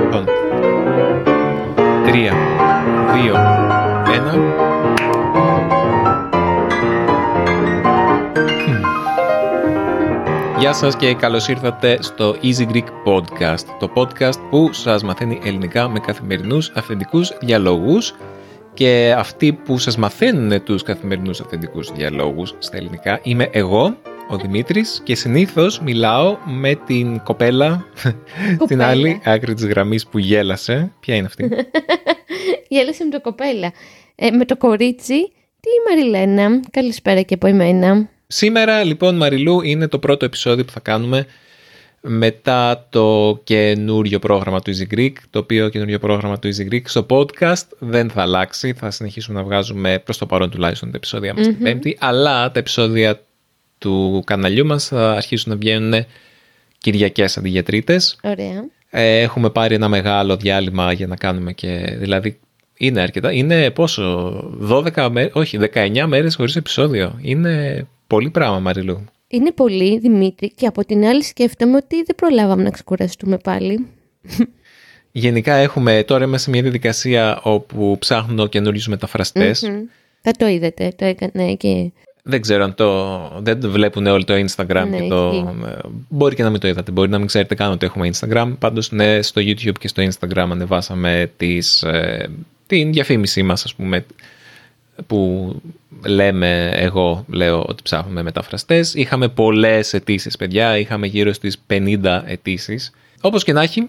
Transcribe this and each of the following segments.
Λοιπόν, τρία, δύο, ένα. Γεια σας και καλώς ήρθατε στο Easy Greek Podcast, το podcast που σας μαθαίνει ελληνικά με καθημερινούς αυθεντικούς διαλόγους και αυτοί που σας μαθαίνουν τους καθημερινούς αυθεντικούς διαλόγους στα ελληνικά είμαι εγώ, ο Δημήτρης και συνήθως μιλάω με την κοπέλα στην άλλη άκρη της γραμμής που γέλασε. Ποια είναι αυτή; Γέλασε με το κοπέλα. Ε, με το κορίτσι, τη Μαριλένα; Καλησπέρα και από εμένα. Σήμερα λοιπόν Μαριλού είναι το πρώτο επεισόδιο που θα κάνουμε μετά το καινούριο πρόγραμμα του Easy Greek, το οποίο καινούριο πρόγραμμα του Easy Greek στο podcast δεν θα αλλάξει, θα συνεχίσουμε να βγάζουμε προς το παρόν τουλάχιστον τα επεισόδια μας την Πέμπτη, αλλά τα επεισόδια του καναλιού μας θα αρχίσουν να βγαίνουν Κυριακές αντί για Τρίτες. Ωραία. Ε, έχουμε πάρει ένα μεγάλο διάλειμμα για να κάνουμε και δηλαδή είναι αρκετά, είναι πόσο, 12 μέρες, όχι 19 μέρες χωρίς επεισόδιο. Είναι πολύ πράγμα Μαριλού. Είναι πολύ, Δημήτρη, και από την άλλη σκέφτομαι ότι δεν προλάβαμε να ξεκουραστούμε πάλι. Γενικά έχουμε τώρα είμαστε σε μια διαδικασία όπου ψάχνω καινούριους μεταφραστές. Μμμ. Θα το είδατε, το έκανε και... Δεν ξέρω αν το. Δεν το βλέπουν όλοι το Instagram Ναι, και το. ισχύει. Μπορεί και να μην το είδατε. Μπορεί να μην ξέρετε καν ότι έχουμε Instagram. Πάντως, ναι, στο YouTube και στο Instagram ανεβάσαμε τις, ε, την διαφήμιση μας, ας πούμε. Που λέμε, εγώ λέω ότι ψάχνουμε μεταφραστές. Είχαμε πολλές αιτήσεις, παιδιά. Είχαμε γύρω στις 50 αιτήσεις. Όπως και να έχει,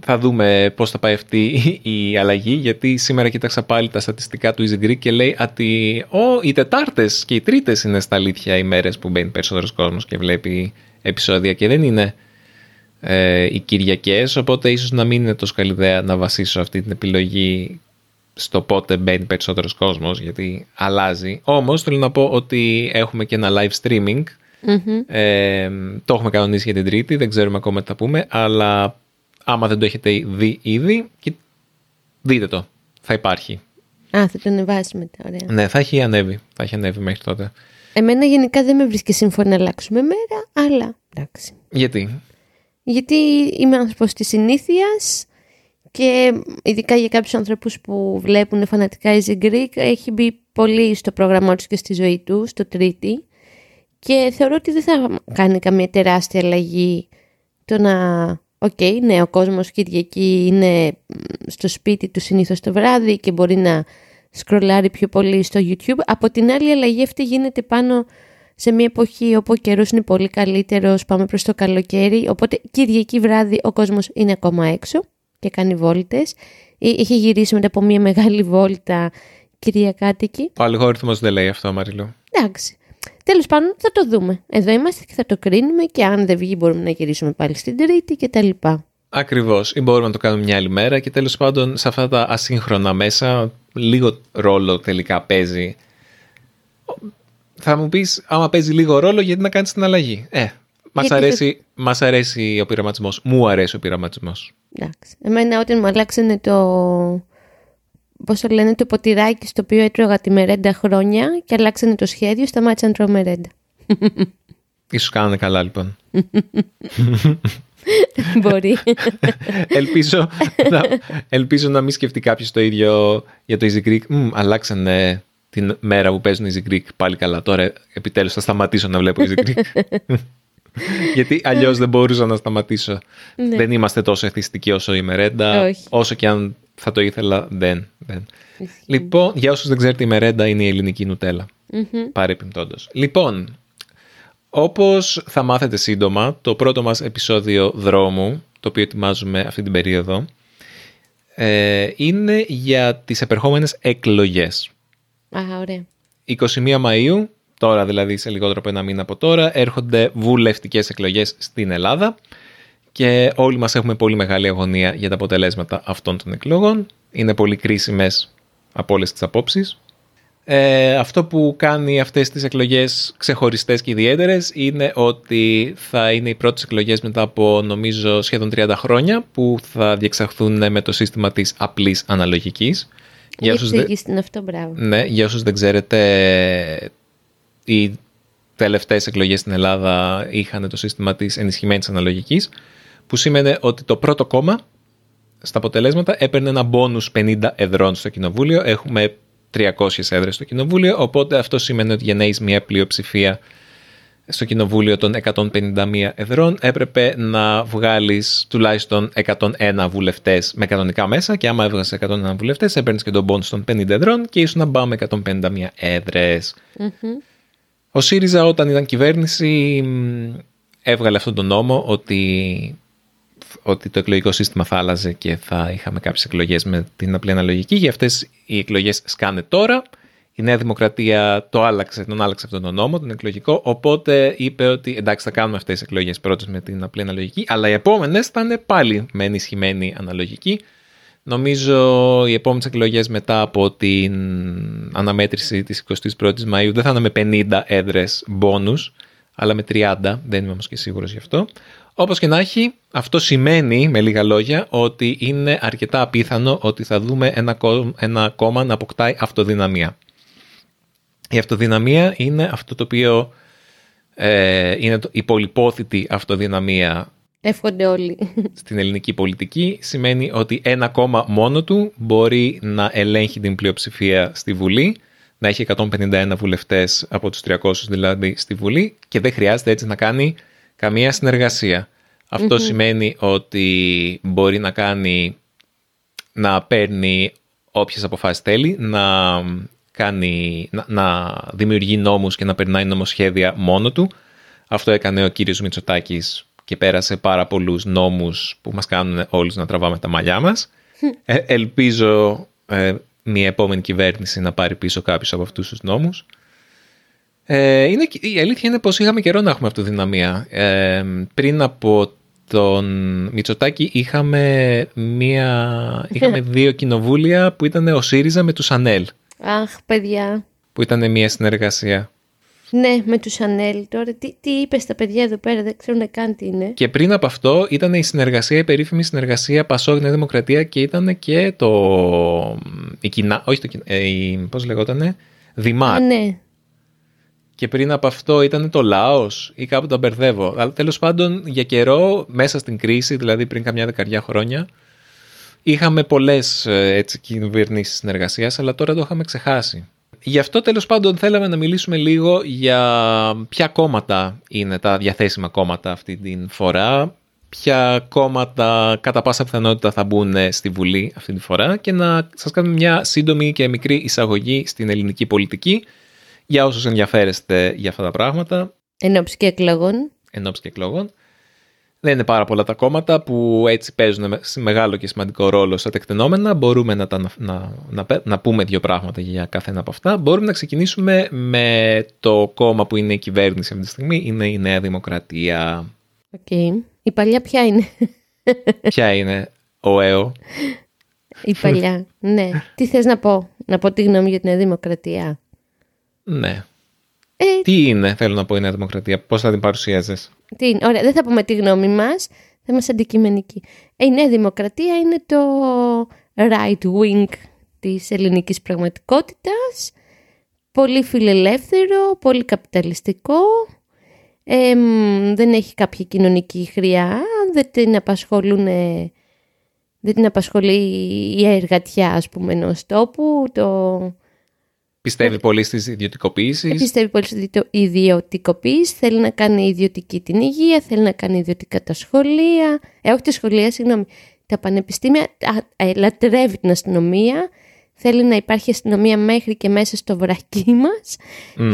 θα δούμε πώς θα πάει αυτή η αλλαγή, γιατί σήμερα κοίταξα πάλι τα στατιστικά του Easy Greek και λέει ότι ο, οι Τετάρτες και οι Τρίτες είναι στα αλήθεια οι μέρες που μπαίνει περισσότερος κόσμος και βλέπει επεισόδια και δεν είναι ε, οι Κυριακές, οπότε ίσως να μην είναι τόσο καλή ιδέα να βασίσω αυτή την επιλογή στο πότε μπαίνει περισσότερος κόσμος, γιατί αλλάζει. Όμως θέλω να πω ότι έχουμε και ένα live streaming Μμμ. ε, το έχουμε κανονίσει για την Τρίτη, δεν ξέρουμε ακόμα τι θα πούμε, αλλά άμα δεν το έχετε δει ήδη, κι- δείτε το. Θα υπάρχει. Α, θα το ανεβάσει μετά, ωραία. Ναι, θα έχει ανέβει. Θα έχει ανέβει μέχρι τότε. Εμένα γενικά δεν με βρίσκει σύμφωνο να αλλάξουμε μέρα, αλλά εντάξει. Γιατί; Γιατί είμαι άνθρωπος της συνήθειας και ειδικά για κάποιους ανθρώπους που βλέπουν φανατικά Easy Greek έχει μπει πολύ στο πρόγραμμά τους και στη ζωή τους, στο τρίτη και θεωρώ ότι δεν θα κάνει καμία τεράστια αλλαγή το να... Οκ, ναι, ο κόσμος Κυριακή είναι μ, στο σπίτι του συνήθως το βράδυ και μπορεί να σκρολάρει πιο πολύ στο YouTube. Από την άλλη η αλλαγή αυτή γίνεται πάνω σε μια εποχή όπου ο καιρός είναι πολύ καλύτερος, πάμε προς το καλοκαίρι, οπότε Κυριακή βράδυ ο κόσμος είναι ακόμα έξω και κάνει βόλτες. Ε, Είχε γυρίσει μετά από μια μεγάλη βόλτα Κυριακάτικη. Ο αλγόριθμος δεν λέει αυτό, Μαριλού. Εντάξει. Τέλος πάντων θα το δούμε. Εδώ είμαστε και θα το κρίνουμε και αν δεν βγει μπορούμε να γυρίσουμε πάλι στην Τρίτη και τα λοιπά. Ακριβώς. Ή μπορούμε να το κάνουμε μια άλλη μέρα και τέλος πάντων σε αυτά τα ασύγχρονα μέσα λίγο ρόλο τελικά παίζει. Θα μου πεις, άμα παίζει λίγο ρόλο, γιατί να κάνεις την αλλαγή; Ε, μας Γιατί αρέσει, μας αρέσει ο πειραματισμός. Μου αρέσει ο πειραματισμός. Εντάξει. Εμένα όταν μου αλλάξανε το... Πώς το λένε, το ποτηράκι στο οποίο έτρωγα τη μερέντα χρόνια και αλλάξανε το σχέδιο, σταμάτησα να τρώω μερέντα. Ίσως κάνανε καλά λοιπόν. Μπορεί. ελπίζω, να, ελπίζω να μην σκεφτεί κάποιος το ίδιο για το Easy Greek. Μμ, αλλάξανε την μέρα που παίζουν Easy Greek πάλι καλά. Τώρα επιτέλους θα σταματήσω να βλέπω Easy Greek. Γιατί αλλιώς δεν μπορούσα να σταματήσω. Ναι. Δεν είμαστε τόσο εθιστικοί όσο η Μερέντα. Όχι. Όσο και αν θα το ήθελα, δεν. δεν. Λοιπόν, για όσους δεν ξέρετε, η Μερέντα είναι η ελληνική νουτέλα. Παρεπιπτόντως. Λοιπόν, όπως θα μάθετε σύντομα, το πρώτο μας επεισόδιο δρόμου, το οποίο ετοιμάζουμε αυτή την περίοδο, ε, είναι για τις επερχόμενες εκλογές. Α, ωραία. 21 Μαΐου, τώρα δηλαδή σε λιγότερο από ένα μήνα από τώρα, έρχονται βουλευτικές εκλογές στην Ελλάδα και όλοι μας έχουμε πολύ μεγάλη αγωνία για τα αποτελέσματα αυτών των εκλογών. Είναι πολύ κρίσιμες από όλες τις απόψεις. Ε, αυτό που κάνει αυτές τις εκλογές ξεχωριστές και ιδιαίτερες είναι ότι θα είναι οι πρώτες εκλογές μετά από νομίζω σχεδόν 30 χρόνια που θα διεξαχθούν με το σύστημα της απλής αναλογικής. Για όσους δεν- εξήγηση είναι αυτό, μπράβο. ναι, για όσους δεν ξέρετε, η τελευταίες εκλογές στην Ελλάδα είχαν το σύστημα της ενισχυμένης αναλογικής, που σήμαινε ότι το πρώτο κόμμα στα αποτελέσματα έπαιρνε ένα μπόνους 50 εδρών στο κοινοβούλιο. Έχουμε 300 έδρες στο κοινοβούλιο, οπότε αυτό σημαίνει ότι για να έχει μια πλειοψηφία στο κοινοβούλιο των 151 εδρών. Έπρεπε να βγάλεις τουλάχιστον 101 βουλευτές με κανονικά μέσα και άμα έβγαζες 101 βουλευτές έπαιρνες και τον πόντο των 50 εδρών και ήσουν να μπάμε με 151 εδρες Ο ΣΥΡΙΖΑ όταν ήταν κυβέρνηση έβγαλε αυτόν τον νόμο ότι, ότι το εκλογικό σύστημα θα άλλαζε και θα είχαμε κάποιες εκλογές με την απλή αναλογική και αυτές οι εκλογές σκάνε τώρα η Νέα Δημοκρατία το άλλαξε, τον άλλαξε αυτόν τον νόμο, τον εκλογικό, οπότε είπε ότι εντάξει θα κάνουμε αυτές τις εκλογές πρώτες με την απλή αναλογική, αλλά οι επόμενες θα είναι πάλι με ενισχυμένη αναλογική. Νομίζω οι επόμενες εκλογές μετά από την αναμέτρηση της 21ης Μαΐου δεν θα είναι με 50 έδρες μπόνους, αλλά με 30, δεν είμαι όμως και σίγουρος γι' αυτό. Όπως και να έχει, αυτό σημαίνει με λίγα λόγια ότι είναι αρκετά απίθανο ότι θα δούμε ένα, ένα κόμμα να αποκτάει αυτοδυναμία. Η αυτοδυναμία είναι αυτό το οποίο ε, είναι η πολυπόθητη αυτοδυναμία Εύχονται όλοι. Στην ελληνική πολιτική σημαίνει ότι ένα κόμμα μόνο του μπορεί να ελέγχει την πλειοψηφία στη Βουλή, να έχει 151 βουλευτές από τους 300 δηλαδή στη Βουλή και δεν χρειάζεται έτσι να κάνει καμία συνεργασία. σημαίνει ότι μπορεί να κάνει, να παίρνει όποιες αποφάσεις θέλει, να κάνει, να, να δημιουργεί νόμους και να περνάει νομοσχέδια μόνο του. Αυτό έκανε ο κύριος Μητσοτάκης και πέρασε πάρα πολλούς νόμους που μας κάνουν όλους να τραβάμε τα μαλλιά μας. Ε, ελπίζω ε, μια επόμενη κυβέρνηση να πάρει πίσω κάποιους από αυτούς τους νόμους. Ε, είναι, η αλήθεια είναι πως είχαμε καιρό να έχουμε αυτοδυναμία. Ε, πριν από τον Μητσοτάκη είχαμε, μία, είχαμε δύο κοινοβούλια που ήταν ο ΣΥΡΙΖΑ με τους ΑΝΕΛ. Αχ, παιδιά. Που ήταν μια συνεργασία. Ναι, με τους Ανέλ. Τώρα τι, τι είπες στα παιδιά εδώ πέρα, δεν ξέρουν καν τι είναι. Και πριν από αυτό ήταν η συνεργασία, η περίφημη συνεργασία Πασόκ Νέα Δημοκρατία και ήταν και το. Η κοινά, όχι το. Ε, Πώς λεγότανε, Δημάρ. ναι. Και πριν από αυτό ήταν το λαός ή κάπου το μπερδεύω. Αλλά τέλος πάντων για καιρό, μέσα στην κρίση, δηλαδή πριν καμιά δεκαριά χρόνια, Είχαμε πολλές ε, κυβερνήσεις συνεργασίας, αλλά τώρα το είχαμε ξεχάσει. Γι' αυτό τέλος πάντων θέλαμε να μιλήσουμε λίγο για ποια κόμματα είναι τα διαθέσιμα κόμματα αυτή την φορά, ποια κόμματα κατά πάσα πιθανότητα θα μπουν στη Βουλή αυτή τη φορά και να σας κάνουμε μια σύντομη και μικρή εισαγωγή στην ελληνική πολιτική για όσους ενδιαφέρεστε για αυτά τα πράγματα. Ενόψη και εκλογών. Ενόψη και εκλογών. Δεν είναι πάρα πολλά τα κόμματα που έτσι παίζουν μεγάλο και σημαντικό ρόλο στα τεκτενόμενα. Μπορούμε να, τα, να, να, να πούμε δύο πράγματα για κάθε ένα από αυτά. Μπορούμε να ξεκινήσουμε με το κόμμα που είναι η κυβέρνηση αυτή τη στιγμή. Είναι η Νέα Δημοκρατία. Okay. Η παλιά ποια είναι; Ποια είναι, ο ΕΟ. Η παλιά, ναι. Τι θες να πω, να πω τη γνώμη για τη Νέα Δημοκρατία. Ναι. Ε, τι είναι, θέλω να πω, η Νέα Δημοκρατία, πώς θα την παρουσίαζες; Τι είναι, ωραία, δεν θα πούμε τη γνώμη μας, θα είμαστε αντικειμενικοί. Ε, η Νέα Δημοκρατία είναι το right wing της ελληνικής πραγματικότητας, πολύ φιλελεύθερο, πολύ καπιταλιστικό, δεν έχει κάποια κοινωνική χρειά, δεν την απασχολούν... Δεν την απασχολεί η εργατιά, ας πούμε, ενός τόπου, το, Πιστεύει πολύ στις ιδιωτικοποιήσεις; Πιστεύει πολύ στη ιδιωτικοποίηση. Θέλει να κάνει ιδιωτική την υγεία, θέλει να κάνει ιδιωτικά τα σχολεία. Ε, όχι τα σχολεία, συγγνώμη. Τα πανεπιστήμια. Ε, λατρεύει την αστυνομία. Θέλει να υπάρχει αστυνομία μέχρι και μέσα στο βρακί μας.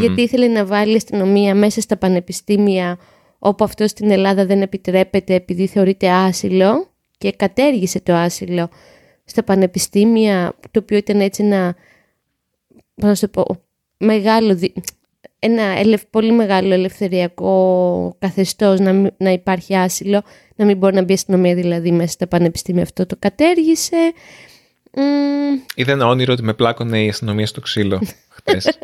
Γιατί ήθελε να βάλει αστυνομία μέσα στα πανεπιστήμια όπου αυτό στην Ελλάδα δεν επιτρέπεται επειδή θεωρείται άσυλο και κατέργησε το άσυλο στα πανεπιστήμια, το οποίο ήταν έτσι ένα να σου πω, μεγάλο, ένα πολύ μεγάλο ελευθεριακό καθεστώς να, να υπάρχει άσυλο, να μην μπορεί να μπει αστυνομία δηλαδή μέσα στα πανεπιστήμια αυτό το κατέργησε. Είδα ένα όνειρο ότι με πλάκωνε η αστυνομία στο ξύλο χτες.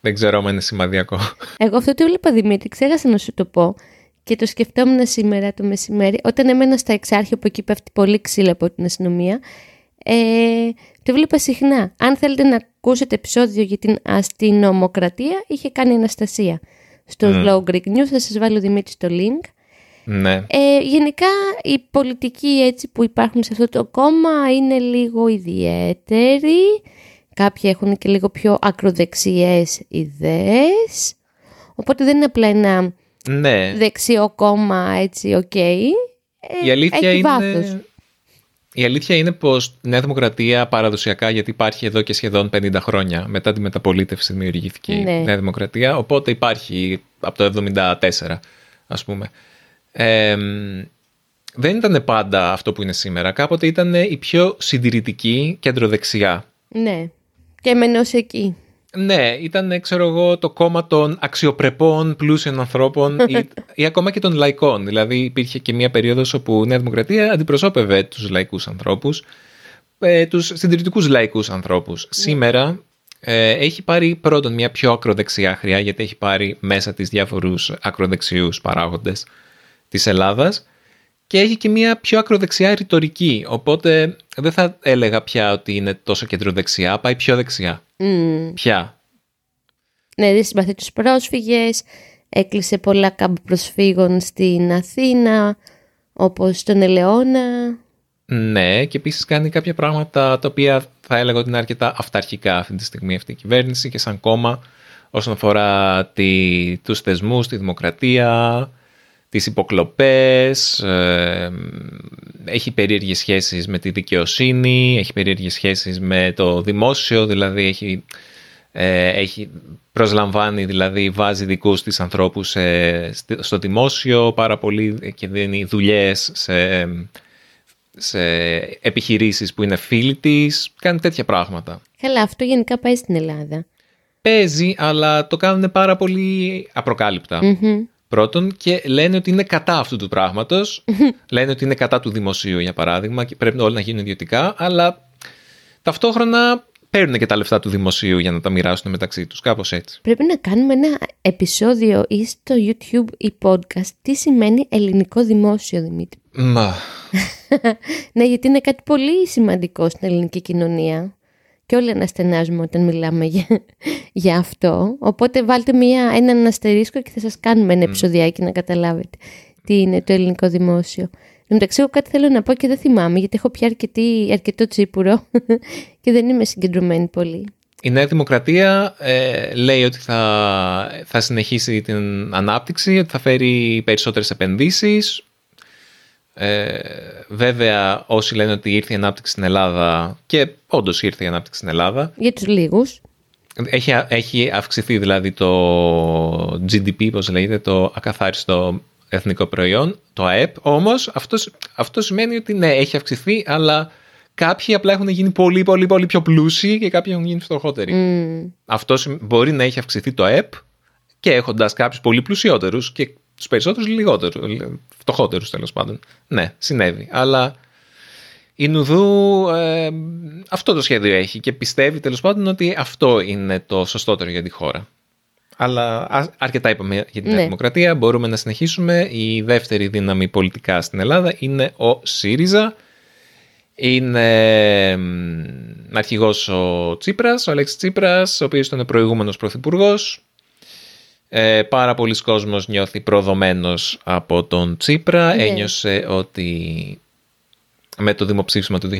Δεν ξέρω αν είναι σημαδιακό. Εγώ αυτό το έβλεπα Δημήτρη, ξέχασα να σου το πω. Και το σκεφτόμουν σήμερα το μεσημέρι, όταν έμενα στα εξάρχεια που εκεί πέφτει πολύ ξύλο από την αστυνομία. Ε, το βλέπα συχνά. Αν θέλετε να ακούσετε επεισόδιο για την αστυνομοκρατία, είχε κάνει Αναστασία στο Slow Greek News. Θα σας βάλω Δημήτρη στο link. Ναι. Ε, γενικά οι πολιτικοί έτσι που υπάρχουν σε αυτό το κόμμα είναι λίγο ιδιαίτεροι. Κάποιοι έχουν και λίγο πιο ακροδεξιές ιδέες. Οπότε δεν είναι απλά ένα ναι. δεξιό κόμμα έτσι OK. Okay. Η αλήθεια είναι... Η αλήθεια είναι πως η Νέα Δημοκρατία παραδοσιακά, γιατί υπάρχει εδώ και σχεδόν 50 χρόνια μετά τη μεταπολίτευση δημιουργήθηκε η Ναι. Νέα Δημοκρατία, οπότε υπάρχει από το 1974 ας πούμε. Ε, δεν ήταν πάντα αυτό που είναι σήμερα. Κάποτε ήταν η πιο συντηρητική κεντροδεξιά. Ναι. Και μένω εκεί. Ναι, ήταν, ξέρω εγώ, το κόμμα των αξιοπρεπών πλούσιων ανθρώπων ή, ή ακόμα και των λαϊκών. Δηλαδή υπήρχε και μια περίοδος όπου η Νέα Δημοκρατία αντιπροσώπευε τους λαϊκούς ανθρώπους, ε, τους συντηρητικούς λαϊκούς ανθρώπους. Σήμερα ε, έχει πάρει πρώτον μια πιο ακροδεξιά χρειά, γιατί έχει πάρει μέσα τις διάφορους ακροδεξιούς παράγοντες της Ελλάδας και έχει και μια πιο ακροδεξιά ρητορική, οπότε δεν θα έλεγα πια ότι είναι τόσο κεντροδεξιά, πάει πιο δεξιά. Μμ. Πια. Ναι, δεν συμπαθεί τους πρόσφυγες. Έκλεισε πολλά κάμπ προσφύγων στην Αθήνα, όπως τον Ελαιώνα. Ναι, και επίσης κάνει κάποια πράγματα τα οποία θα έλεγα ότι είναι αρκετά αυταρχικά αυτή τη στιγμή αυτή η κυβέρνηση και σαν κόμμα όσον αφορά τη, τους θεσμούς, τη δημοκρατία, τις υποκλοπές, ε, έχει περίεργες σχέσεις με τη δικαιοσύνη, έχει περίεργες σχέσεις με το δημόσιο, δηλαδή έχει, ε, έχει προσλαμβάνει, δηλαδή βάζει δικούς της ανθρώπους ε, στη- στο δημόσιο πάρα πολύ και δίνει δουλειές σε, σε επιχειρήσεις που είναι φίλοι της, κάνει τέτοια πράγματα. Καλά, αυτό γενικά πάει στην Ελλάδα. Παίζει, αλλά το κάνουν πάρα πολύ απροκάλυπτα. Μμμ. Πρώτον, και λένε ότι είναι κατά αυτού του πράγματος. λένε ότι είναι κατά του δημοσίου, για παράδειγμα, και πρέπει όλα να γίνουν ιδιωτικά, αλλά ταυτόχρονα παίρνουν και τα λεφτά του δημοσίου για να τα μοιράσουν μεταξύ τους, κάπως έτσι. Πρέπει να κάνουμε ένα επεισόδιο ή στο YouTube ή podcast τι σημαίνει ελληνικό δημόσιο, Δημήτρη; Μα, Ναι, γιατί είναι κάτι πολύ σημαντικό στην ελληνική κοινωνία και όλοι αναστενάζουμε όταν μιλάμε για, για αυτό. Οπότε βάλτε μια, έναν αστερίσκο και θα σας κάνουμε ένα επεισοδιάκι να καταλάβετε τι είναι το ελληνικό δημόσιο. Εν τω μεταξύ, εγώ κάτι θέλω να πω και δεν θυμάμαι, γιατί έχω πια αρκετή, αρκετό τσίπουρο και δεν είμαι συγκεντρωμένη πολύ. η Νέα Δημοκρατία ε, λέει ότι θα, θα συνεχίσει την ανάπτυξη, ότι θα φέρει περισσότερες επενδύσεις. Ε, βέβαια, όσοι λένε ότι ήρθε η ανάπτυξη στην Ελλάδα και όντως ήρθε η ανάπτυξη στην Ελλάδα, Για τους λίγους. Έχει, έχει αυξηθεί δηλαδή το GDP, πώς λέγεται, το ακαθάριστο εθνικό προϊόν, το ΑΕΠ. Όμως αυτός, αυτό σημαίνει ότι ναι, έχει αυξηθεί, αλλά κάποιοι απλά έχουν γίνει πολύ, πολύ, πολύ πιο πλούσιοι και κάποιοι έχουν γίνει φτωχότεροι. Μμ. Αυτό σημ- μπορεί να έχει αυξηθεί το ΑΕΠ και έχοντας κάποιους πολύ πλουσιότερους και τους περισσότερους λιγότερους, φτωχότερους τέλος πάντων. Ναι, συνέβη. Αλλά η Νουδού ε, αυτό το σχέδιο έχει και πιστεύει τέλος πάντων ότι αυτό είναι το σωστότερο για τη χώρα. Αλλά α- αρκετά είπαμε για την Νέα Ναι. Δημοκρατία. Μπορούμε να συνεχίσουμε. Η δεύτερη δύναμη πολιτικά στην Ελλάδα είναι ο ΣΥΡΙΖΑ. Είναι μ, αρχηγός ο Τσίπρας, ο Αλέξης Τσίπρας, ο οποίος ήταν προηγούμενος πρωθυπουργός. Ε, πάρα πολλοί κόσμος νιώθει προδομένος από τον Τσίπρα. Ναι. Ένιωσε ότι με το δημοψήφισμα του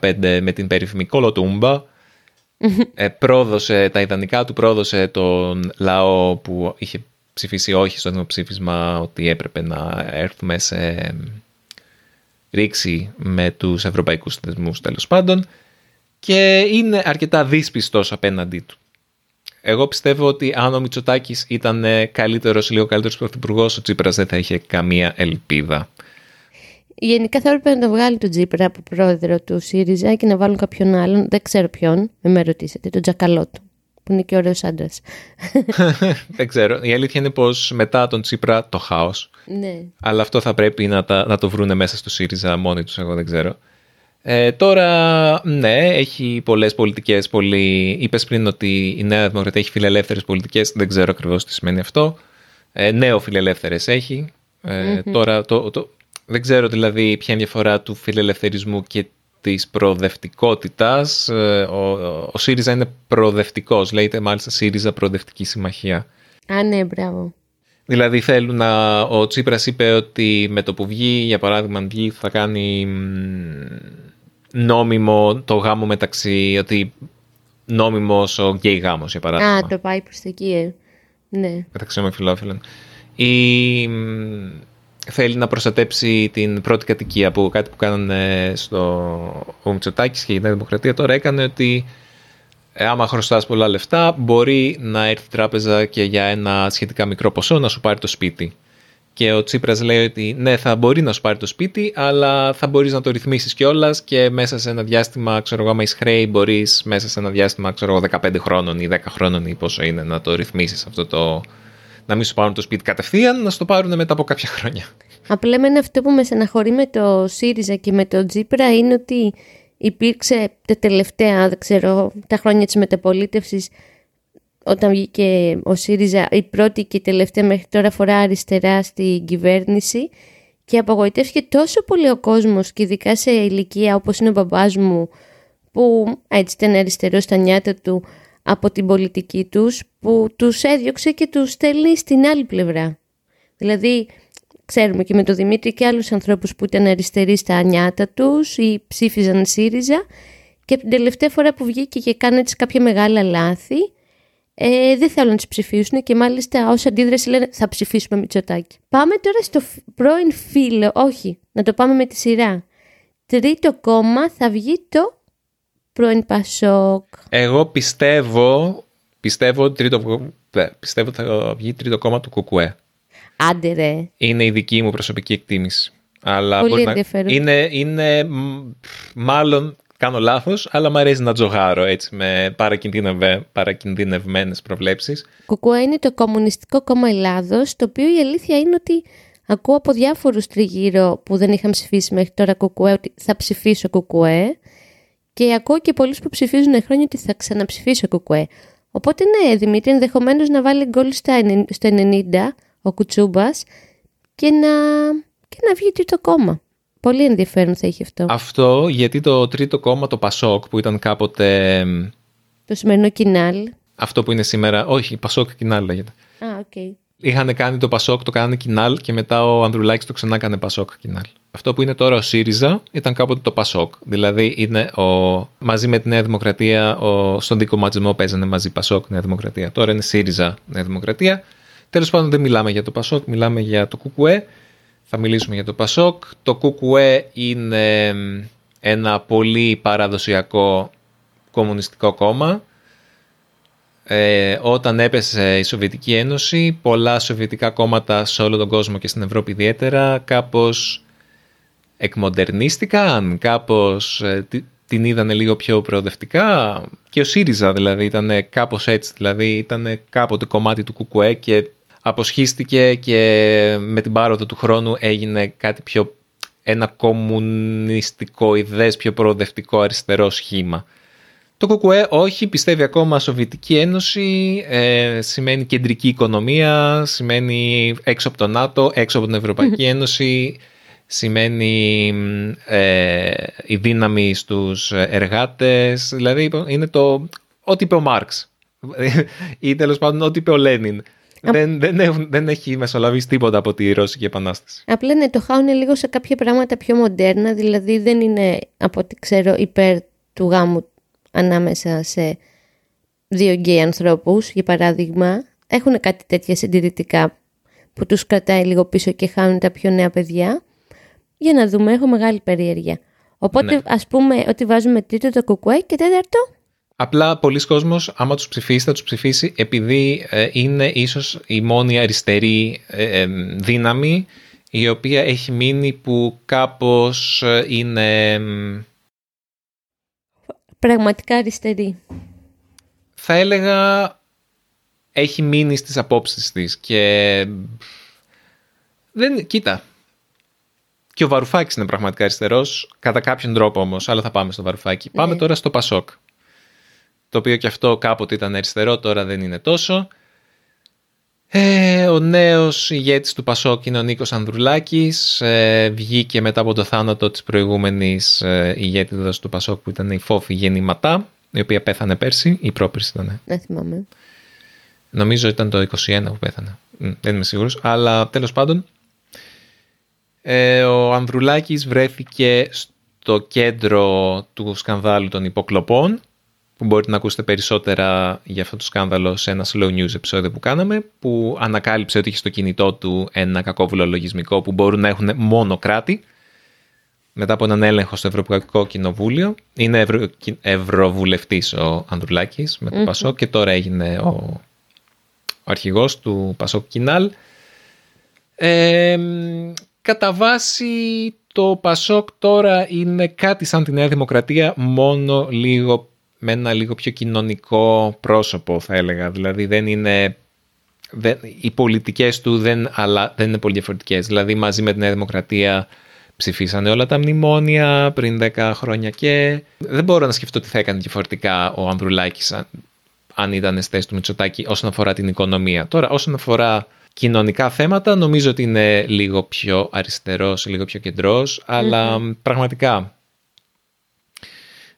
2015 με την περίφημη κολοτούμπα ε, πρόδωσε τα ιδανικά του, πρόδωσε τον λαό που είχε ψηφίσει όχι στο δημοψήφισμα ότι έπρεπε να έρθουμε σε ρήξη με τους ευρωπαϊκούς θεσμούς τέλος πάντων και είναι αρκετά δύσπιστος απέναντί του. Εγώ πιστεύω ότι αν ο Μητσοτάκης ήταν καλύτερος, λίγο καλύτερος πρωθυπουργός, ο Τσίπρας δεν θα είχε καμία ελπίδα. Γενικά θα έπρεπε να το βγάλει τον Τζίπρα από πρόεδρο του ΣΥΡΙΖΑ και να βάλουν κάποιον άλλον, δεν ξέρω ποιον, με με ρωτήσετε, τον Τζακαλώτο, που είναι και ωραίος άντρας. δεν ξέρω. Η αλήθεια είναι πως μετά τον Τσίπρα το χάος. ναι. Αλλά αυτό θα πρέπει να, τα, να το βρούνε μέσα στο ΣΥΡΙΖΑ μόνοι τους, εγώ δεν ξέρω. Ε, τώρα, ναι, έχει πολλές πολιτικές, πολύ... Είπες πριν ότι η Νέα Δημοκρατία έχει φιλελεύθερες πολιτικές, δεν ξέρω ακριβώς τι σημαίνει αυτό. Ε, νέο φιλελεύθερες έχει. Ε, Τώρα, το, το, δεν ξέρω δηλαδή ποια είναι η διαφορά του φιλελευθερισμού και της προοδευτικότητας. Ε, ο, ο ΣΥΡΙΖΑ είναι προοδευτικός, λέγεται μάλιστα ΣΥΡΙΖΑ Προοδευτική Συμμαχία. Α, ναι, μπράβο. Δηλαδή θέλουν να... Ο Τσίπρας είπε ότι με το που βγει, για παράδειγμα, αν βγει, θα κάνει νόμιμο το γάμο μεταξύ... Ότι νόμιμος ο γκέι γάμος, για παράδειγμα. Α, το πάει προς τα εκεί, ε. Ναι. Μεταξύ ομοφυλόφιλων. Ή θέλει να προστατέψει την πρώτη κατοικία που κάτι που κάνανε στο ο Μητσοτάκης και η Νέα Δημοκρατία τώρα έκανε ότι ε, άμα χρωστάς πολλά λεφτά μπορεί να έρθει η τράπεζα και για ένα σχετικά μικρό ποσό να σου πάρει το σπίτι. Και ο Τσίπρας λέει ότι ναι θα μπορεί να σου πάρει το σπίτι αλλά θα μπορείς να το ρυθμίσεις κιόλας και μέσα σε ένα διάστημα ξέρω εγώ άμα είσαι χρέη μπορείς μέσα σε ένα διάστημα ξέρω εγώ 15 χρόνων ή 10 χρόνων ή πόσο είναι να το ρυθμίσεις αυτό το να μην σου πάρουν το σπίτι κατευθείαν, να σου το πάρουν μετά από κάποια χρόνια. Απλά με αυτό που με στεναχωρεί με το ΣΥΡΙΖΑ και με το Τζίπρα είναι ότι υπήρξε τα τελευταία, δεν ξέρω, τα χρόνια της μεταπολίτευσης όταν βγήκε ο ΣΥΡΙΖΑ η πρώτη και η τελευταία μέχρι τώρα φορά αριστερά στην κυβέρνηση και απογοητεύτηκε τόσο πολύ ο κόσμος και ειδικά σε ηλικία όπως είναι ο μπαμπάς μου που έτσι ήταν αριστερό στα νιάτα του από την πολιτική τους που τους έδιωξε και τους στέλνει στην άλλη πλευρά. Δηλαδή, ξέρουμε και με τον Δημήτρη και άλλους ανθρώπους που ήταν αριστεροί στα νιάτα τους ή ψήφιζαν ΣΥΡΙΖΑ και την τελευταία φορά που βγήκε και κάνει έτσι κάποια μεγάλα λάθη ε, δεν θέλουν να τις ψηφίσουν και μάλιστα ως αντίδραση λένε θα ψηφίσουμε Μητσοτάκη. Πάμε τώρα στο πρώην φίλο, όχι, να το πάμε με τη σειρά. Τρίτο κόμμα θα βγει το πρώην Πασόκ. Εγώ πιστεύω, πιστεύω, τρίτο, πιστεύω θα βγει τρίτο κόμμα του Κουκουέ. Άντε ρε. Είναι η δική μου προσωπική εκτίμηση. Αλλά Πολύ να... είναι, είναι μάλλον κάνω λάθος, αλλά μου αρέσει να τζογάρω έτσι με παρακινδυνευ... παρακινδυνευμένες προβλέψεις. Κουκουέ είναι το Κομμουνιστικό Κόμμα Ελλάδος, το οποίο η αλήθεια είναι ότι ακούω από διάφορους τριγύρω που δεν είχαν ψηφίσει μέχρι τώρα Κουκουέ ότι θα ψηφίσω Κουκουέ και ακούω και πολλούς που ψηφίζουν χρόνια ότι θα ξαναψηφίσω κουκουέ. Οπότε ναι, Δημήτρη, ενδεχομένως να βάλει γκολ στο 90 ο Κουτσούμπας και να, και να βγει τρίτο κόμμα. Πολύ ενδιαφέρον θα έχει αυτό. Αυτό γιατί το τρίτο κόμμα, το Πασόκ, που ήταν κάποτε. Το σημερινό Κινάλ. Αυτό που είναι σήμερα. Όχι, Πασόκ Κινάλ λέγεται. Α, OK. Okay είχαν κάνει το Πασόκ, το κάνανε Κινάλ και μετά ο Ανδρουλάκης το ξανά έκανε Πασόκ Κινάλ. Αυτό που είναι τώρα ο ΣΥΡΙΖΑ ήταν κάποτε το Πασόκ. Δηλαδή είναι ο, μαζί με τη Νέα Δημοκρατία, ο, στον δικοματισμό παίζανε μαζί Πασόκ Νέα Δημοκρατία. Τώρα είναι ΣΥΡΙΖΑ Νέα Δημοκρατία. Τέλος πάντων δεν μιλάμε για το Πασόκ, μιλάμε για το ΚΚΕ. Θα μιλήσουμε για το Πασόκ. Το ΚΚΕ είναι ένα πολύ παραδοσιακό κομμουνιστικό κόμμα ε, όταν έπεσε η Σοβιετική Ένωση, πολλά σοβιετικά κόμματα σε όλο τον κόσμο και στην Ευρώπη ιδιαίτερα κάπως εκμοντερνίστηκαν, κάπως ε, την είδανε λίγο πιο προοδευτικά και ο ΣΥΡΙΖΑ δηλαδή ήταν κάπως έτσι, δηλαδή ήταν κάποτε κομμάτι του ΚΚΕ και αποσχίστηκε και με την πάροδο του χρόνου έγινε κάτι πιο ένα κομμουνιστικό ιδέες, πιο προοδευτικό αριστερό σχήμα. Το ΚΚΕ όχι, πιστεύει ακόμα Σοβιετική Ένωση, ε, σημαίνει κεντρική οικονομία, σημαίνει έξω από το ΝΑΤΟ, έξω από την Ευρωπαϊκή Ένωση, σημαίνει ε, η δύναμη στους εργάτες, δηλαδή είναι το ό,τι είπε ο Μάρξ ή τέλος πάντων ό,τι είπε ο Λένιν. Δεν, δεν, δεν έχει μεσολαβήσει τίποτα από τη Ρώσικη Επανάσταση. Απλά ναι, το χάουν λίγο σε κάποια πράγματα πιο μοντέρνα, δηλαδή δεν είναι από ό,τι ξέρω υπέρ του γάμου ανάμεσα σε δύο γκέι ανθρώπους, για παράδειγμα, έχουν κάτι τέτοια συντηρητικά που τους κρατάει λίγο πίσω και χάνουν τα πιο νέα παιδιά. Για να δούμε, έχω μεγάλη περιέργεια. Οπότε ναι. ας πούμε ότι βάζουμε τρίτο το κουκουέ και τέταρτο. Απλά πολλοί κόσμος άμα τους ψηφίσει θα τους ψηφίσει επειδή ε, είναι ίσως η μόνη αριστερή ε, ε, δύναμη η οποία έχει μείνει που κάπως είναι πραγματικά αριστερή. Θα έλεγα έχει μείνει στις απόψεις της και δεν, κοίτα, και ο Βαρουφάκης είναι πραγματικά αριστερός, κατά κάποιον τρόπο όμως, αλλά θα πάμε στο Βαρουφάκη. Πάμε ναι. τώρα στο Πασόκ, το οποίο και αυτό κάποτε ήταν αριστερό, τώρα δεν είναι τόσο. Ε, ο νέος ηγέτης του Πασόκ είναι ο Νίκος Ανδρουλάκης. Ε, βγήκε μετά από το θάνατο της προηγούμενης ε, ηγέτηδας του Πασόκ που ήταν η Φόφη Γεννηματά, η οποία πέθανε πέρσι ή πρόπερσι ήταν. Δεν θυμάμαι. Νομίζω ήταν το 21 που πέθανε. δεν είμαι σίγουρος, αλλά τέλος πάντων ε, ο Ανδρουλάκης βρέθηκε στο κέντρο του σκανδάλου των υποκλοπών που μπορείτε να ακούσετε περισσότερα για αυτό το σκάνδαλο σε ένα slow news επεισόδιο που κάναμε, που ανακάλυψε ότι είχε στο κινητό του ένα κακόβουλο λογισμικό που μπορούν να έχουν μόνο κράτη, μετά από έναν έλεγχο στο Ευρωπαϊκό Κοινοβούλιο. Είναι ευρω... ευρωβουλευτής ο Ανδρουλάκης με το Πασόκ και τώρα έγινε ο, ο αρχηγός του Πασόκ Κινάλ. Ε, κατά βάση το Πασόκ τώρα είναι κάτι σαν τη Νέα Δημοκρατία, μόνο λίγο με ένα λίγο πιο κοινωνικό πρόσωπο θα έλεγα. Δηλαδή δεν είναι... Δεν, οι πολιτικές του δεν, αλλά, δεν είναι πολύ διαφορετικές. Δηλαδή μαζί με τη Νέα Δημοκρατία ψηφίσανε όλα τα μνημόνια πριν 10 χρόνια και δεν μπορώ να σκεφτώ τι θα έκανε διαφορετικά ο Ανδρουλάκης αν, αν ήταν στη του Μητσοτάκη όσον αφορά την οικονομία. Τώρα όσον αφορά κοινωνικά θέματα νομίζω ότι είναι λίγο πιο αριστερός, λίγο πιο κεντρός, αλλά πραγματικά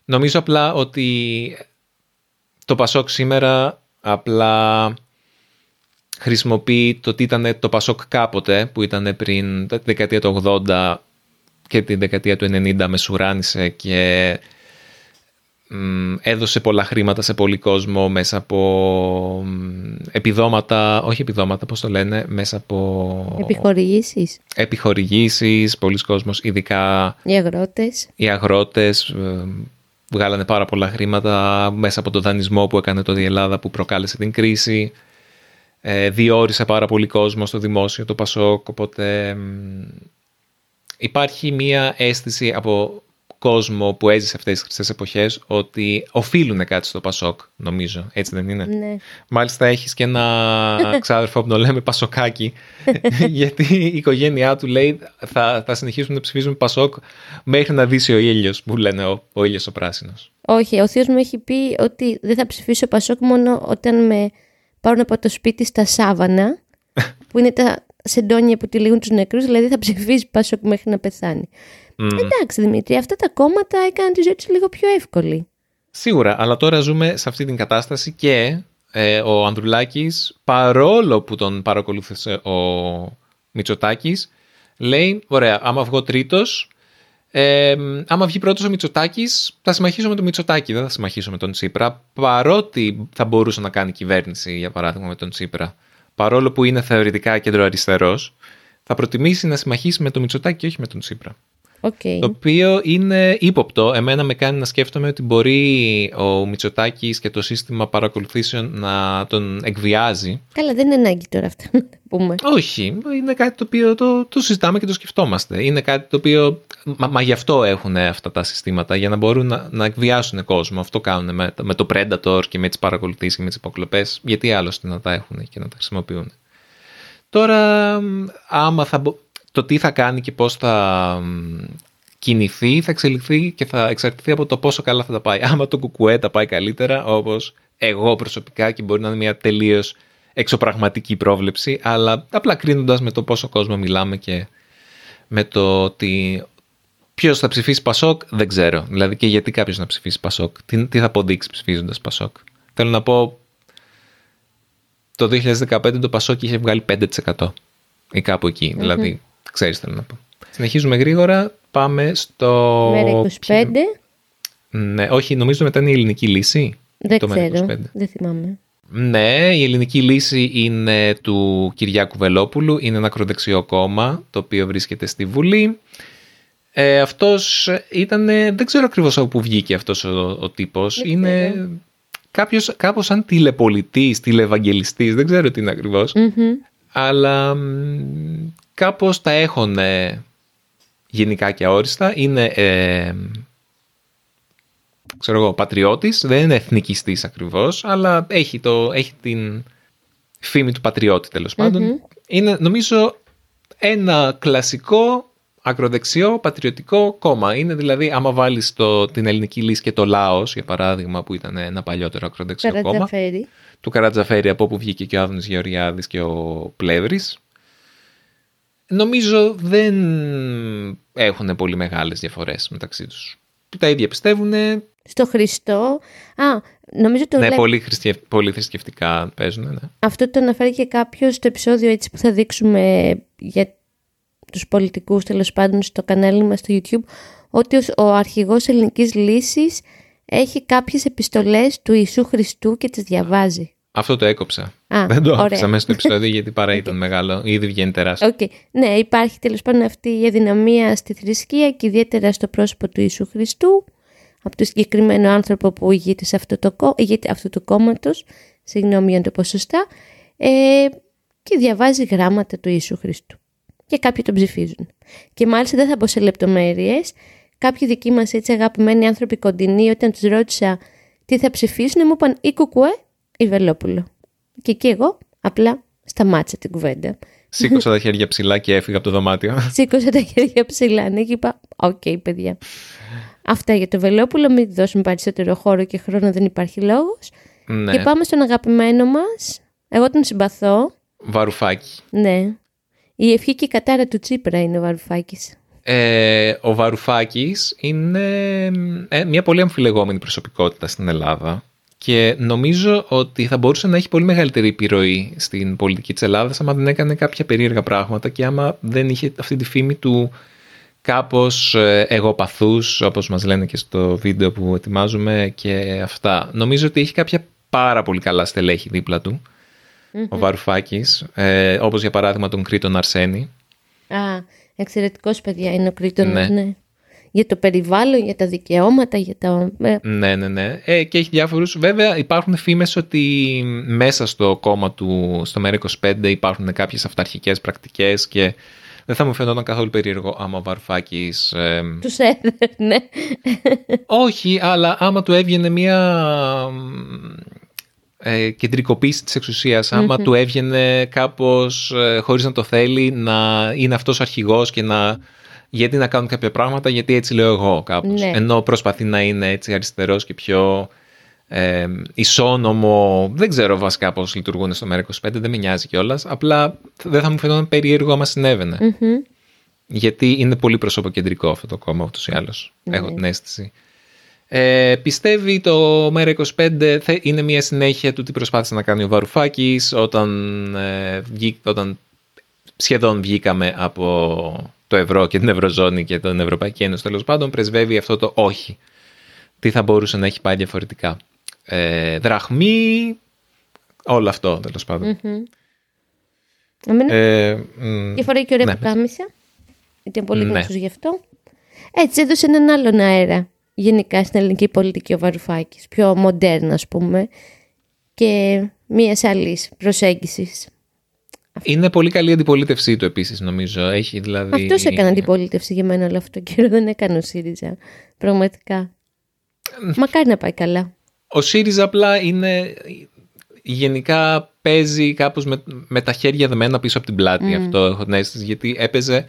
Νομίζω απλά ότι το Πασόκ σήμερα απλά χρησιμοποιεί το τι ήταν το Πασόκ κάποτε που ήταν πριν τη δεκαετία του 80 και τη δεκαετία του 90 μεσουράνησε και έδωσε πολλά χρήματα σε πολύ κόσμο μέσα από επιδόματα, όχι επιδόματα, πώς το λένε, μέσα από... Επιχορηγήσεις. Επιχορηγήσεις, πολλοί κόσμος, ειδικά... Οι αγρότες. Οι αγρότες, βγάλανε πάρα πολλά χρήματα μέσα από το δανεισμό που έκανε το η Ελλάδα που προκάλεσε την κρίση. Ε, διόρισε πάρα πολύ κόσμο στο δημόσιο, το Πασόκ, οπότε υπάρχει μία αίσθηση από κόσμο που έζησε αυτές τις χρυσές εποχές ότι οφείλουν κάτι στο Πασόκ, νομίζω. Έτσι δεν είναι; Ναι. Μάλιστα έχεις και ένα ξάδερφο που το λέμε Πασοκάκι, γιατί η οικογένειά του λέει θα, θα συνεχίσουν να ψηφίζουν Πασόκ μέχρι να δύσει ο ήλιος, που λένε ο, ο ήλιος ο πράσινος. Όχι, ο θείος μου έχει πει ότι δεν θα ψηφίσω Πασόκ μόνο όταν με πάρουν από το σπίτι στα Σάβανα, που είναι τα σεντόνια που τυλίγουν τους νεκρούς, δηλαδή θα ψηφίσει Πασόκ μέχρι να πεθάνει. Mm. Εντάξει Δημήτρη, αυτά τα κόμματα έκαναν τη ζωή τους λίγο πιο εύκολη. Σίγουρα, αλλά τώρα ζούμε σε αυτή την κατάσταση και ε, ο Ανδρουλάκης, παρόλο που τον παρακολούθησε ο Μητσοτάκης, λέει, ωραία, άμα βγω τρίτος, ε, άμα βγει πρώτος ο Μητσοτάκης, θα συμμαχίσω με τον Μητσοτάκη, δεν θα συμμαχίσω με τον Τσίπρα, παρότι θα μπορούσε να κάνει κυβέρνηση, για παράδειγμα, με τον Τσίπρα, παρόλο που είναι θεωρητικά κεντροαριστερός, θα προτιμήσει να συμμαχίσει με τον Μητσοτάκη και όχι με τον Τσίπρα. Okay. Το οποίο είναι ύποπτο. Εμένα με κάνει να σκέφτομαι ότι μπορεί ο Μητσοτάκης και το σύστημα παρακολουθήσεων να τον εκβιάζει. Καλά, δεν είναι ανάγκη τώρα αυτό να πούμε. Όχι. Είναι κάτι το οποίο το, το συζητάμε και το σκεφτόμαστε. Είναι κάτι το οποίο. Μα, μα γι' αυτό έχουν αυτά τα συστήματα, για να μπορούν να, να εκβιάσουν κόσμο. Αυτό κάνουν με, με το Predator και με τις παρακολουθήσεις και με τις υποκλοπές. Γιατί άλλωστε να τα έχουν και να τα χρησιμοποιούν. Τώρα, άμα θα, το τι θα κάνει και πώς θα κινηθεί θα εξελιχθεί και θα εξαρτηθεί από το πόσο καλά θα τα πάει. Άμα το κουκουέ τα πάει καλύτερα, όπως εγώ προσωπικά και μπορεί να είναι μια τελείως εξωπραγματική πρόβλεψη, αλλά απλά κρίνοντας με το πόσο κόσμο μιλάμε και με το ότι ποιος θα ψηφίσει Πασόκ δεν ξέρω. Δηλαδή και γιατί κάποιος να ψηφίσει Πασόκ. Τι, τι θα αποδείξει ψηφίζοντας Πασόκ. Θέλω να πω το 2015 το Πασόκ είχε βγάλει 5% ή κάπου Δηλαδή Ξέρεις θέλω να πω. Συνεχίζουμε γρήγορα. Πάμε στο... Μέρα 25. Ναι, όχι, νομίζω μετά είναι η ελληνική λύση. Δεν το ξέρω, δεν θυμάμαι. Ναι, η ελληνική λύση είναι του Κυριάκου Βελόπουλου. Είναι ένα ακροδεξιό κόμμα, το οποίο βρίσκεται στη Βουλή. Ε, αυτός ήταν, δεν ξέρω ακριβώς από πού βγήκε αυτός ο, ο τύπος. είναι κάποιος, κάπως σαν τηλεπολιτής, τηλεευαγγελιστής, δεν ξέρω τι είναι Αλλά κάπως τα έχουν γενικά και αόριστα. Είναι, ε, ξέρω εγώ, πατριώτης, δεν είναι εθνικιστής ακριβώς, αλλά έχει, το, έχει την φήμη του πατριώτη τέλος Είναι νομίζω ένα κλασικό ακροδεξιό πατριωτικό κόμμα. Είναι δηλαδή, άμα βάλεις το, την ελληνική λύση και το Λάος, για παράδειγμα, που ήταν ένα παλιότερο ακροδεξιό κόμμα. Του Καρατζαφέρη, από όπου βγήκε και ο Άδωνης Γεωργιάδης και ο Πλεύρης νομίζω δεν έχουν πολύ μεγάλες διαφορές μεταξύ τους. Τα ίδια πιστεύουν, στο Χριστό. Α, νομίζω το ναι, βλέπω. πολύ, χριστιευ... πολύ θρησκευτικά παίζουν. Ναι. Αυτό το αναφέρει και κάποιος στο επεισόδιο έτσι που θα δείξουμε για τους πολιτικούς τέλος πάντων στο κανάλι μας στο YouTube ότι ο αρχηγός ελληνικής λύσης έχει κάποιες επιστολές του Ιησού Χριστού και τις διαβάζει. Αυτό το έκοψα. Α, Δεν το ωραία. άφησα μέσα στο επεισόδιο γιατί παρά ήταν μεγάλο. Ήδη βγαίνει τεράστιο. Okay. Ναι, υπάρχει τέλος πάντων αυτή η αδυναμία στη θρησκεία και ιδιαίτερα στο πρόσωπο του Ιησού Χριστού από το συγκεκριμένο άνθρωπο που ηγείται, σε αυτό το, κό- ηγείται αυτού του κόμματος, συγγνώμη για να το πω σωστά, ε, και διαβάζει γράμματα του Ιησού Χριστού. Και κάποιοι τον ψηφίζουν. Και μάλιστα δεν θα μπω σε λεπτομέρειες, κάποιοι δικοί μας έτσι αγαπημένοι άνθρωποι κοντινοί, όταν τους ρώτησα τι θα ψηφίσουν, μου είπαν ή Κουκουέ ή Βελόπουλο. Και εκεί εγώ απλά σταμάτησα την κουβέντα. Σήκωσα τα χέρια ψηλά και έφυγα από το δωμάτιο. Σήκωσα τα χέρια ψηλά ναι, και είπα: Οκ, παιδιά. Αυτά για το Βελόπουλο. Μην του δώσουμε περισσότερο χώρο και χρόνο, δεν υπάρχει λόγος. ναι. Και πάμε στον αγαπημένο μας. Εγώ τον συμπαθώ. Βαρουφάκη. Ναι. Η ευχή και η κατάρα του Τσίπρα είναι ο Βαρουφάκης. Ε, ο Βαρουφάκης είναι ε, μια πολύ αμφιλεγόμενη προσωπικότητα στην Ελλάδα και νομίζω ότι θα μπορούσε να έχει πολύ μεγαλύτερη επιρροή στην πολιτική της Ελλάδας άμα δεν έκανε κάποια περίεργα πράγματα και άμα δεν είχε αυτή τη φήμη του κάπως ε, εγωπαθούς όπως μας λένε και στο βίντεο που ετοιμάζουμε και αυτά. Νομίζω ότι έχει κάποια πάρα πολύ καλά στελέχη δίπλα του ο Βαρουφάκης ε, όπως για παράδειγμα τον Κρήτον Αρσένη Α, εξαιρετικός παιδιά είναι ο Κρήτονας, Ναι. ναι. Για το περιβάλλον, για τα δικαιώματα, για τα. ε, Ναι, ναι, ναι. Ε, και έχει διάφορους. Βέβαια, υπάρχουν φήμες ότι μέσα στο κόμμα του, στο ΜΕΡΑ25, υπάρχουν κάποιες αυταρχικές πρακτικές και δεν θα μου φαινόταν καθόλου περίεργο άμα ο Βαρουφάκη. τους έδερνε. όχι, αλλά άμα του έβγαινε μια ε, κεντρικοποίηση της εξουσίας, άμα του έβγαινε κάπως ε, χωρίς να το θέλει να είναι αυτός ο αρχηγός και να γιατί να κάνουν κάποια πράγματα, γιατί έτσι λέω εγώ κάπως. Ναι. Ενώ προσπαθεί να είναι έτσι αριστερός και πιο ε, ισόνομο, δεν ξέρω βασικά πώς λειτουργούν στο ΜΕΡΑ25, δεν με νοιάζει κιόλας. απλά δεν θα μου φαινόταν περίεργο άμα συνέβαινε. Μμμ. Γιατί είναι πολύ προσωποκεντρικό αυτό το κόμμα ούτως ή άλλως. Ναι. Έχω την αίσθηση. Ε, πιστεύει το ΜΕΡΑ25 θα είναι μια συνέχεια του τι προσπάθησε να κάνει ο Βαρουφάκης όταν, ε, βγή- όταν σχεδόν βγήκαμε από το ευρώ και την ευρωζώνη και την Ευρωπαϊκή Ένωση τέλος πάντων πρεσβεύει αυτό το όχι. Τι θα μπορούσε να έχει πάει διαφορετικά. Ε, δραχμή, όλο αυτό τέλος πάντων. Εμένα Ε, μ, Και φοράει και ωραία ναι. πουκάμισα. Ήταν πολύ Ναι. γνωστός γι' αυτό. Έτσι έδωσε έναν άλλον αέρα γενικά στην ελληνική πολιτική ο Βαρουφάκης. Πιο μοντέρνα ας πούμε. Και μία άλλης προσέγγισης. Είναι πολύ καλή η αντιπολίτευσή του επίσης νομίζω. Έχει δηλαδή... Αυτός έκανε αντιπολίτευση για μένα όλο αυτό το καιρό. Δεν έκανε ο ΣΥΡΙΖΑ. Πραγματικά. Μακάρι να πάει καλά. Ο ΣΥΡΙΖΑ απλά είναι γενικά παίζει κάπως με, με τα χέρια δεμένα πίσω από την πλάτη αυτό έχω την αίσθηση γιατί έπαιζε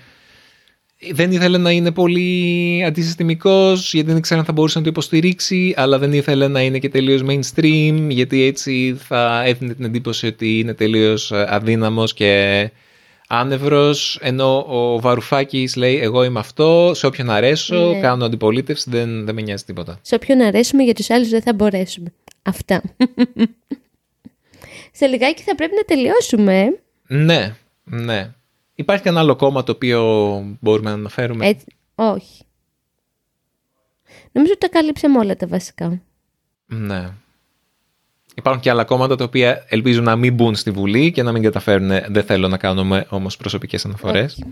δεν ήθελε να είναι πολύ αντισυστημικός γιατί δεν ήξερε αν θα μπορούσε να το υποστηρίξει αλλά δεν ήθελε να είναι και τελείως mainstream γιατί έτσι θα έδινε την εντύπωση ότι είναι τελείως ε, αδύναμος και άνευρος ενώ ο Βαρουφάκης λέει εγώ είμαι αυτό, σε όποιον αρέσω, Ναι. κάνω αντιπολίτευση, δεν, δεν με νοιάζει τίποτα. Σε όποιον αρέσουμε για τους άλλους δεν θα μπορέσουμε. Αυτά. Σε λιγάκι θα πρέπει να τελειώσουμε. ε. Ναι, ναι. Υπάρχει κανένα άλλο κόμμα το οποίο μπορούμε να αναφέρουμε; Έτσι, όχι. Νομίζω ότι τα κάλυψαμε όλα τα βασικά. Ναι. Υπάρχουν και άλλα κόμματα τα οποία ελπίζω να μην μπουν στη Βουλή και να μην καταφέρουν. Δεν θέλω να κάνουμε όμως προσωπικές αναφορές. Όχι.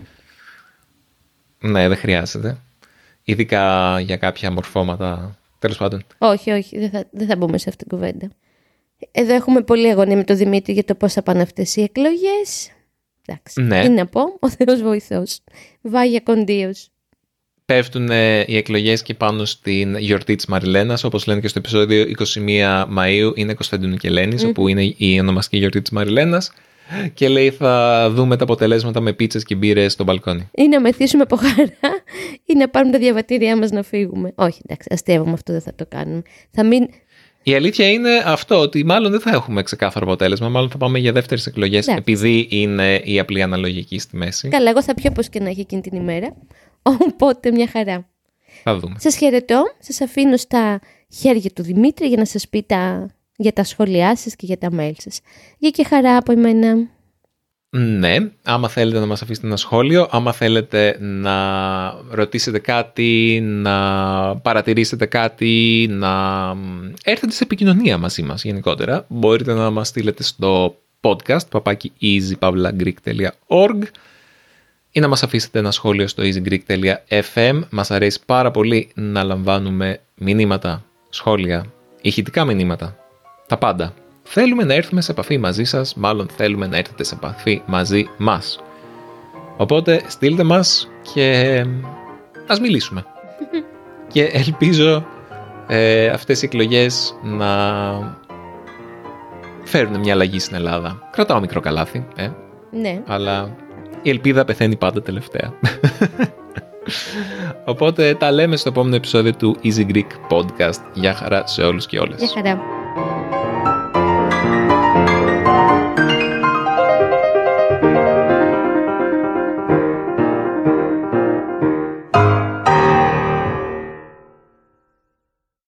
Ναι, δεν χρειάζεται. Ειδικά για κάποια μορφώματα. Τέλος πάντων. Όχι, όχι, δεν θα, δεν θα μπούμε σε αυτήν την κουβέντα. Εδώ έχουμε πολύ αγωνία με τον Δημήτρη για το πώς θα πάνε αυτές οι εκλογές. Εντάξει, Ναι. τι να πω, ο Θεός βοηθός. Βάγια κοντίος. Πέφτουν ε, οι εκλογές και πάνω στην γιορτή της Μαριλένας. Όπως λένε και στο επεισόδιο 21 Μαΐου είναι Κωνσταντίνου και Ελένης, όπου είναι η ονομαστική γιορτή της Μαριλένας. Και λέει θα δούμε τα αποτελέσματα με πίτσες και μπύρες στο μπαλκόνι. Ή να μεθύσουμε από χαρά ή να πάρουμε τα διαβατήριά μας να φύγουμε. Όχι, εντάξει, αστείευομαι αυτό δεν θα το κάνουμε. Θα μην... Η αλήθεια είναι αυτό, ότι μάλλον δεν θα έχουμε ξεκάθαρο αποτέλεσμα. Μάλλον θα πάμε για δεύτερες εκλογές, Εντάξει. επειδή είναι η απλή αναλογική στη μέση. Καλά, εγώ θα πιω πώς και να έχει εκείνη την ημέρα. Οπότε μια χαρά. Θα δούμε. Σας χαιρετώ, σας αφήνω στα χέρια του Δημήτρη για να σας πει τα, για τα σχόλιά σας και για τα mail σας. Για και χαρά από εμένα. Ναι, άμα θέλετε να μας αφήσετε ένα σχόλιο, άμα θέλετε να ρωτήσετε κάτι, να παρατηρήσετε κάτι, να έρθετε σε επικοινωνία μαζί μας γενικότερα, μπορείτε να μας στείλετε στο podcast παπάκι easypavlagreek.org ή να μας αφήσετε ένα σχόλιο στο easygreek.fm. Μας αρέσει πάρα πολύ να λαμβάνουμε μηνύματα, σχόλια, ηχητικά μηνύματα, τα πάντα. Θέλουμε να έρθουμε σε επαφή μαζί σας, μάλλον θέλουμε να έρθετε σε επαφή μαζί μας. Οπότε στείλτε μας και ας μιλήσουμε. και ελπίζω ε, αυτές οι εκλογές να φέρουν μια αλλαγή στην Ελλάδα. Κρατάω μικρό καλάθι, ε. Ναι. Αλλά η ελπίδα πεθαίνει πάντα τελευταία. Οπότε τα λέμε στο επόμενο επεισόδιο του Easy Greek Podcast. Γεια χαρά σε όλους και όλες. Γεια χαρά.